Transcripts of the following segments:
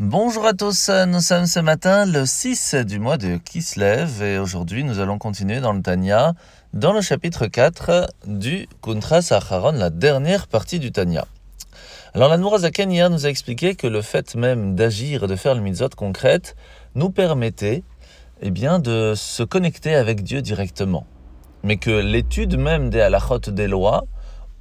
Bonjour à tous, nous sommes ce matin le 6 du mois de Kislev et aujourd'hui nous allons continuer dans le Tanya, dans le chapitre 4 du Kuntra Sacharon, la dernière partie du Tanya. Alors la Zaken hier nous a expliqué que le fait même d'agir et de faire le mitzvot concrète nous permettait eh bien, de se connecter avec Dieu directement. Mais que l'étude même des halachot des lois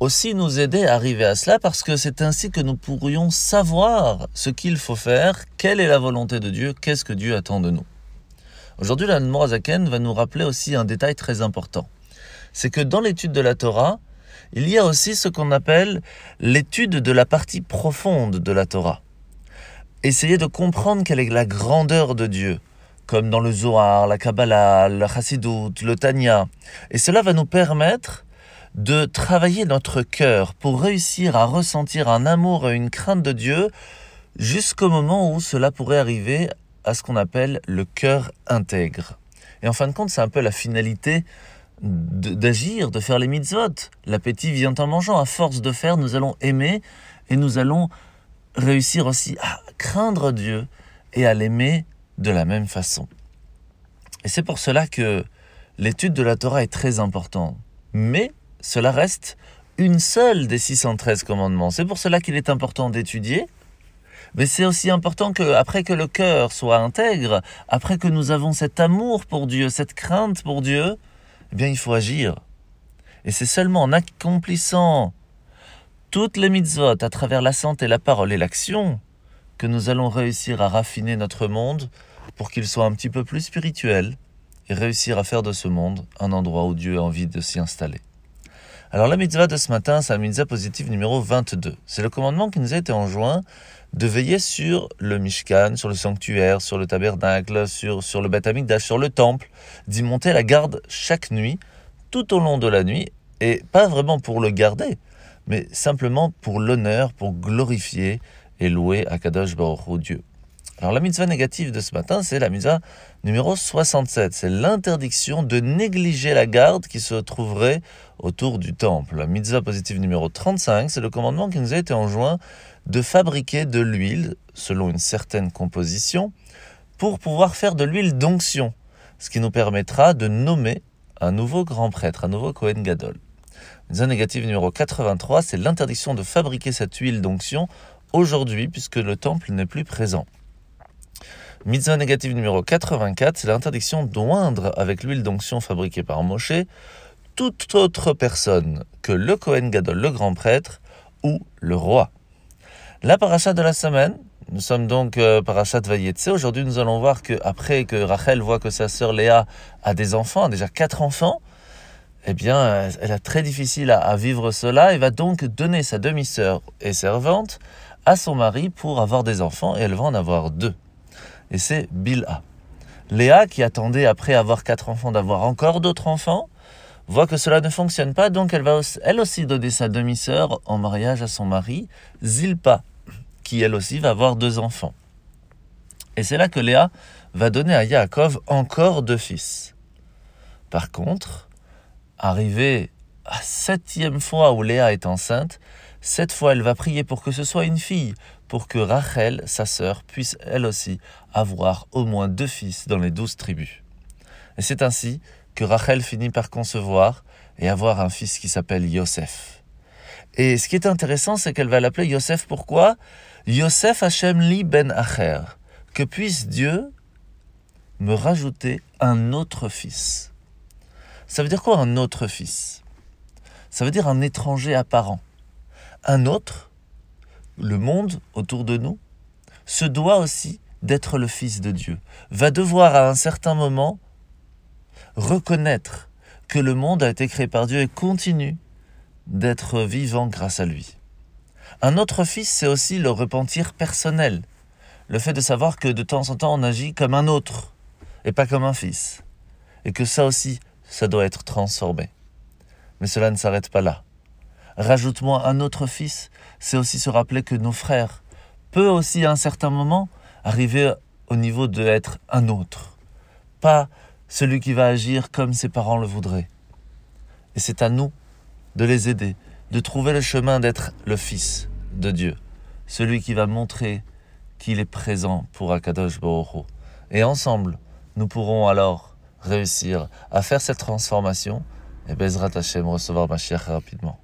aussi nous aider à arriver à cela parce que c'est ainsi que nous pourrions savoir ce qu'il faut faire, quelle est la volonté de Dieu, qu'est-ce que Dieu attend de nous. Aujourd'hui, la Morazaken va nous rappeler aussi un détail très important. C'est que dans l'étude de la Torah, il y a aussi ce qu'on appelle l'étude de la partie profonde de la Torah. Essayer de comprendre quelle est la grandeur de Dieu, comme dans le Zohar, la Kabbalah, le Chassidut, le Tanya. Et cela va nous permettre de travailler notre cœur pour réussir à ressentir un amour et une crainte de Dieu jusqu'au moment où cela pourrait arriver à ce qu'on appelle le cœur intègre. Et en fin de compte, c'est un peu la finalité d'agir, de, faire les mitzvot. L'appétit vient en mangeant. À force de faire, nous allons aimer et nous allons réussir aussi à craindre Dieu et à l'aimer de la même façon. Et c'est pour cela que l'étude de la Torah est très importante. Mais cela reste une seule des 613 commandements. C'est pour cela qu'il est important d'étudier, mais c'est aussi important que, après que le cœur soit intègre, après que nous avons cet amour pour Dieu, cette crainte pour Dieu, eh bien, il faut agir. Et c'est seulement en accomplissant toutes les mitzvot à travers la santé, la parole et l'action que nous allons réussir à raffiner notre monde pour qu'il soit un petit peu plus spirituel et réussir à faire de ce monde un endroit où Dieu a envie de s'y installer. Alors la mitzvah de ce matin, c'est la mitzvah positive numéro 22. C'est le commandement qui nous a été enjoint de veiller sur le Mishkan, sur le sanctuaire, sur le tabernacle, sur, sur le Beth sur le temple, d'y monter la garde chaque nuit, tout au long de la nuit, et pas vraiment pour le garder, mais simplement pour l'honneur, pour glorifier et louer Akadosh Baruch Dieu. Alors la mitzvah négative de ce matin, c'est la mitzvah numéro 67. C'est l'interdiction de négliger la garde qui se trouverait autour du temple. La mitzvah positive numéro 35, c'est le commandement qui nous a été enjoint de fabriquer de l'huile selon une certaine composition pour pouvoir faire de l'huile d'onction, ce qui nous permettra de nommer un nouveau grand prêtre, un nouveau Kohen Gadol. Mitzvah négative numéro 83, c'est l'interdiction de fabriquer cette huile d'onction aujourd'hui puisque le temple n'est plus présent. Mitzvah négative numéro 84, c'est l'interdiction d'oindre avec l'huile d'onction fabriquée par Moshe toute autre personne que le Kohen Gadol, le grand prêtre, ou le roi. La paracha de la semaine, nous sommes donc euh, parachat Vayetse. Aujourd'hui, nous allons voir que après que Rachel voit que sa sœur Léa a des enfants, a déjà quatre enfants, eh bien, elle a très difficile à vivre cela et va donc donner sa demi-sœur et servante à son mari pour avoir des enfants et elle va en avoir deux et c'est Bilha. Léa, qui attendait après avoir quatre enfants d'avoir encore d'autres enfants, voit que cela ne fonctionne pas, donc elle va elle aussi donner sa demi-sœur en mariage à son mari, Zilpa, qui elle aussi va avoir deux enfants. Et c'est là que Léa va donner à Yaakov encore deux fils. Par contre, arrivé à septième fois où Léa est enceinte, cette fois elle va prier pour que ce soit une fille, pour que Rachel, sa sœur, puisse elle aussi avoir au moins deux fils dans les douze tribus. Et c'est ainsi que Rachel finit par concevoir et avoir un fils qui s'appelle Yosef. Et ce qui est intéressant, c'est qu'elle va l'appeler Yosef pourquoi? Yosef Hashem li ben Acher. Que puisse Dieu me rajouter un autre fils. Ça veut dire quoi un autre fils? Ça veut dire un étranger apparent. Un autre le monde autour de nous se doit aussi d'être le Fils de Dieu, va devoir à un certain moment reconnaître que le monde a été créé par Dieu et continue d'être vivant grâce à lui. Un autre fils, c'est aussi le repentir personnel, le fait de savoir que de temps en temps on agit comme un autre et pas comme un fils, et que ça aussi, ça doit être transformé. Mais cela ne s'arrête pas là. Rajoute-moi un autre fils, c'est aussi se rappeler que nos frères peuvent aussi à un certain moment arriver au niveau de être un autre, pas celui qui va agir comme ses parents le voudraient. Et c'est à nous de les aider, de trouver le chemin d'être le fils de Dieu, celui qui va montrer qu'il est présent pour Akadosh Baruch Et ensemble, nous pourrons alors réussir à faire cette transformation et Bezrat Hashem recevoir Mashiach rapidement.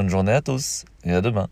Bonne journée à tous et à demain.